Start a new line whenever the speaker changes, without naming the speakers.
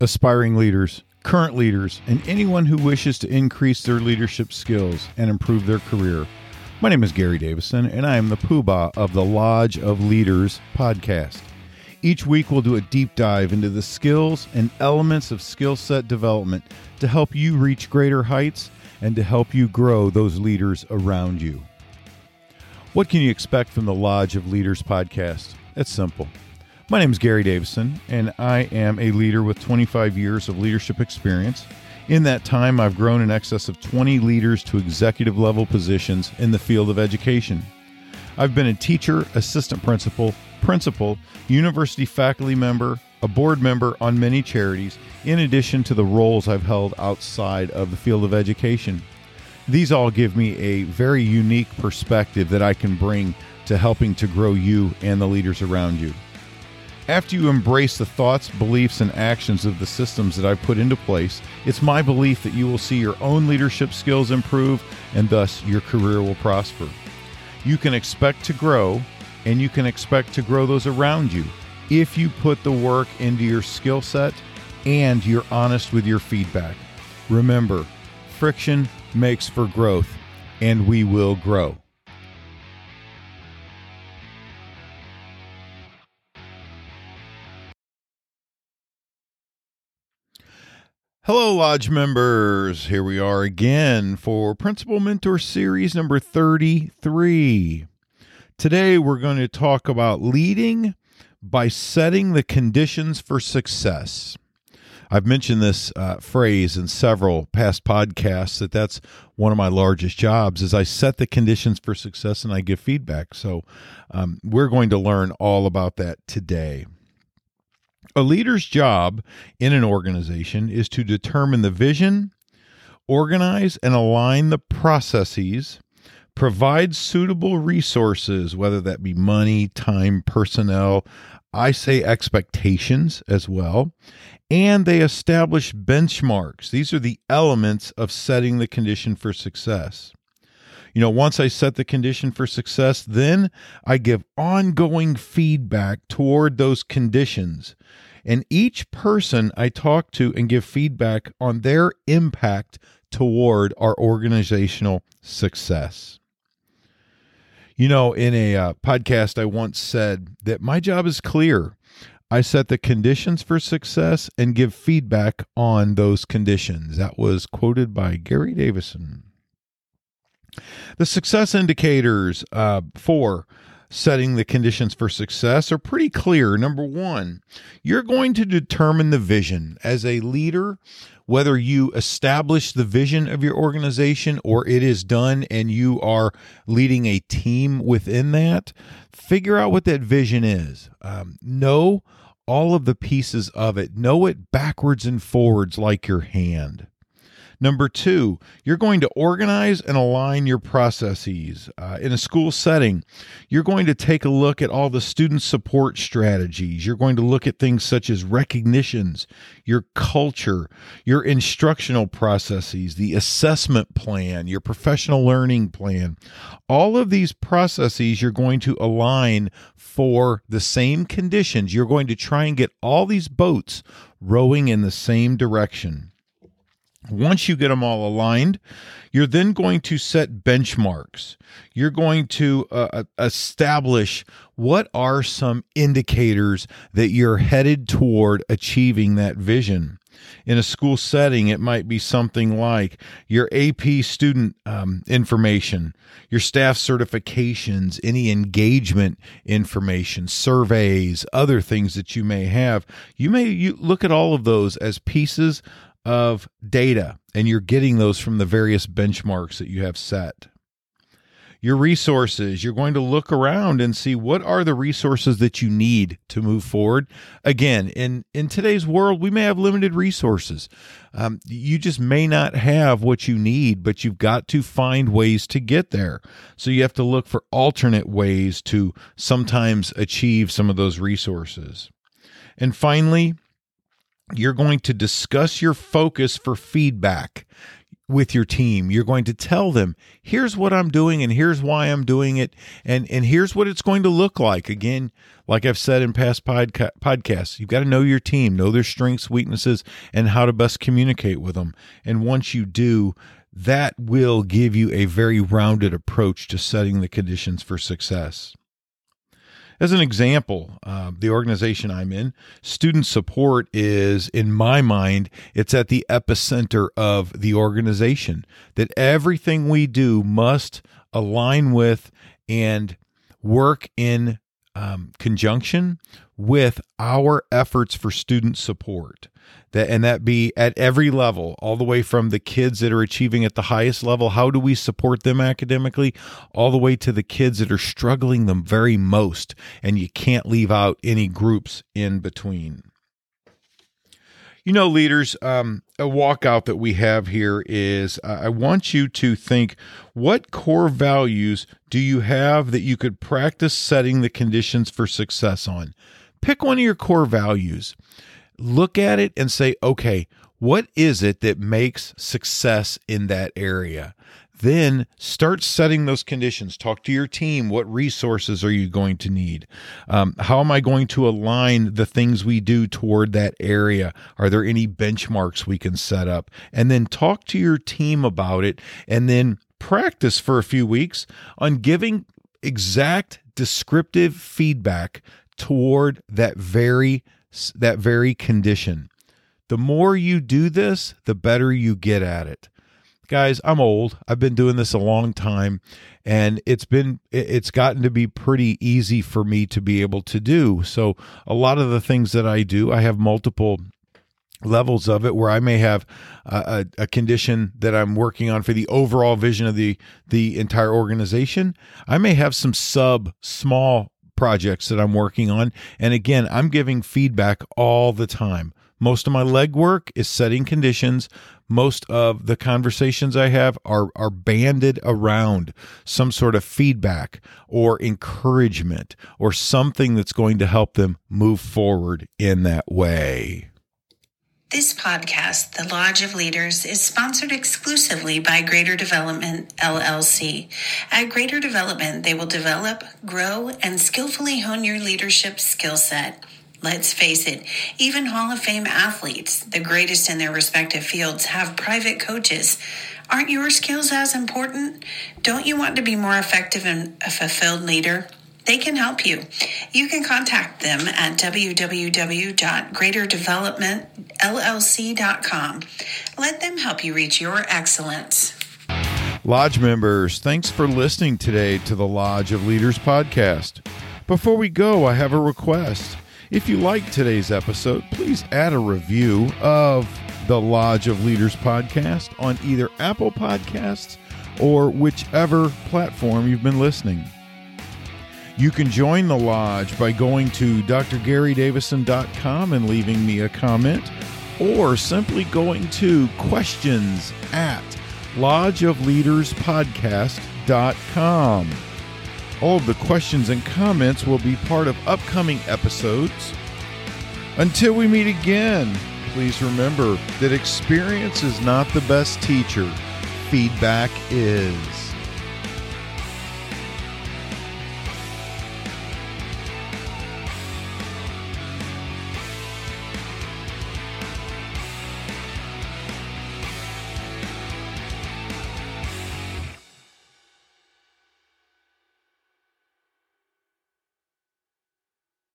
aspiring leaders, current leaders, and anyone who wishes to increase their leadership skills and improve their career. My name is Gary Davison, and I am the poobah of the Lodge of Leaders podcast. Each week, we'll do a deep dive into the skills and elements of skill set development to help you reach greater heights and to help you grow those leaders around you. What can you expect from the Lodge of Leaders podcast? It's simple. My name is Gary Davison, and I am a leader with 25 years of leadership experience. In that time, I've grown in excess of 20 leaders to executive level positions in the field of education. I've been a teacher, assistant principal, principal, university faculty member, a board member on many charities, in addition to the roles I've held outside of the field of education. These all give me a very unique perspective that I can bring to helping to grow you and the leaders around you. After you embrace the thoughts, beliefs, and actions of the systems that I've put into place, it's my belief that you will see your own leadership skills improve and thus your career will prosper. You can expect to grow and you can expect to grow those around you if you put the work into your skill set and you're honest with your feedback. Remember, friction makes for growth, and we will grow. Hello, Lodge members. Here we are again for Principal Mentor Series number 33. Today, we're going to talk about leading by setting the conditions for success. I've mentioned this uh, phrase in several past podcasts that that's one of my largest jobs is I set the conditions for success and I give feedback. So um, we're going to learn all about that today. A leader's job in an organization is to determine the vision, organize and align the processes, provide suitable resources, whether that be money, time, personnel. I say expectations as well. And they establish benchmarks. These are the elements of setting the condition for success. You know, once I set the condition for success, then I give ongoing feedback toward those conditions and each person I talk to and give feedback on their impact toward our organizational success. You know, in a uh, podcast, I once said that my job is clear. I set the conditions for success and give feedback on those conditions. That was quoted by Gary Davison. The success indicators uh, for setting the conditions for success are pretty clear. Number one, you're going to determine the vision. As a leader, whether you establish the vision of your organization or it is done and you are leading a team within that, figure out what that vision is. Um, know all of the pieces of it, know it backwards and forwards like your hand. Number two, you're going to organize and align your processes. Uh, in a school setting, you're going to take a look at all the student support strategies. You're going to look at things such as recognitions, your culture, your instructional processes, the assessment plan, your professional learning plan. All of these processes you're going to align for the same conditions. You're going to try and get all these boats rowing in the same direction. Once you get them all aligned, you're then going to set benchmarks. You're going to uh, uh, establish what are some indicators that you're headed toward achieving that vision. In a school setting, it might be something like your AP student um, information, your staff certifications, any engagement information, surveys, other things that you may have. You may look at all of those as pieces of data, and you're getting those from the various benchmarks that you have set. Your resources, you're going to look around and see what are the resources that you need to move forward. Again, in, in today's world, we may have limited resources. Um, you just may not have what you need, but you've got to find ways to get there. So you have to look for alternate ways to sometimes achieve some of those resources. And finally, you're going to discuss your focus for feedback. with your team. You're going to tell them, here's what I'm doing and here's why I'm doing it and and here's what it's going to look like. Again, like I've said in past podca- podcasts, you've got to know your team, know their strengths, weaknesses and how to best communicate with them. And once you do, that will give you a very rounded approach to setting the conditions for success. As an example, uh, the organization I'm in, student support is, in my mind, it's at the epicenter of the organization. That everything we do must align with and work in um, conjunction with our efforts for student support. That and that be at every level all the way from the kids that are achieving at the highest level how do we support them academically all the way to the kids that are struggling the very most and you can't leave out any groups in between. You know leaders um, a walkout that we have here is uh, i want you to think what core values do you have that you could practice setting the conditions for success on pick one of your core values look at it and say, okay, what is it that makes success in that area? Then start setting those conditions. Talk to your team. What resources are you going to need? Um, how am I going to align the things we do toward that area? Are there any benchmarks we can set up? And then talk to your team about it and then practice for a few weeks on giving exact descriptive feedback toward that very that very condition. The more you do this, the better you get at it. Guys, I'm old. I've been doing this a long time and it's been it's gotten to be pretty easy for me to be able to do. So a lot of the things that I do, I have multiple levels of it where I may have a, a, condition that I'm working on for the overall vision of the the entire organization. I may have some sub small projects that I'm working on. And again, I'm giving feedback all the time. Most of my legwork is setting conditions. Most of the conversations I have are, are banded around some sort of feedback or encouragement or something that's going to help them move forward in that way.
This podcast, The Lodge of Leaders, is sponsored exclusively by Greater Development LLC. At Greater Development, they will develop, grow, and skillfully hone your leadership skill set. Let's face it, even Hall of Fame athletes, the greatest in their respective fields, have private coaches. Aren't your skills as important? Don't you want to be more effective and a fulfilled leader? They can help you. You can contact them at www.greaterdevelopmentllc.com. Let them help you reach your excellence.
Lodge members, thanks for listening today to the Lodge of Leaders podcast. Before we go, I have a request. If you like today's episode, please add a review of the Lodge of Leaders podcast on either Apple Podcasts or whichever platform you've been listening. You can join the lodge by going to drgarydavison.com and leaving me a comment, or simply going to questions at lodgeofleaderspodcast.com. All of the questions and comments will be part of upcoming episodes. Until we meet again, please remember that experience is not the best teacher, feedback is.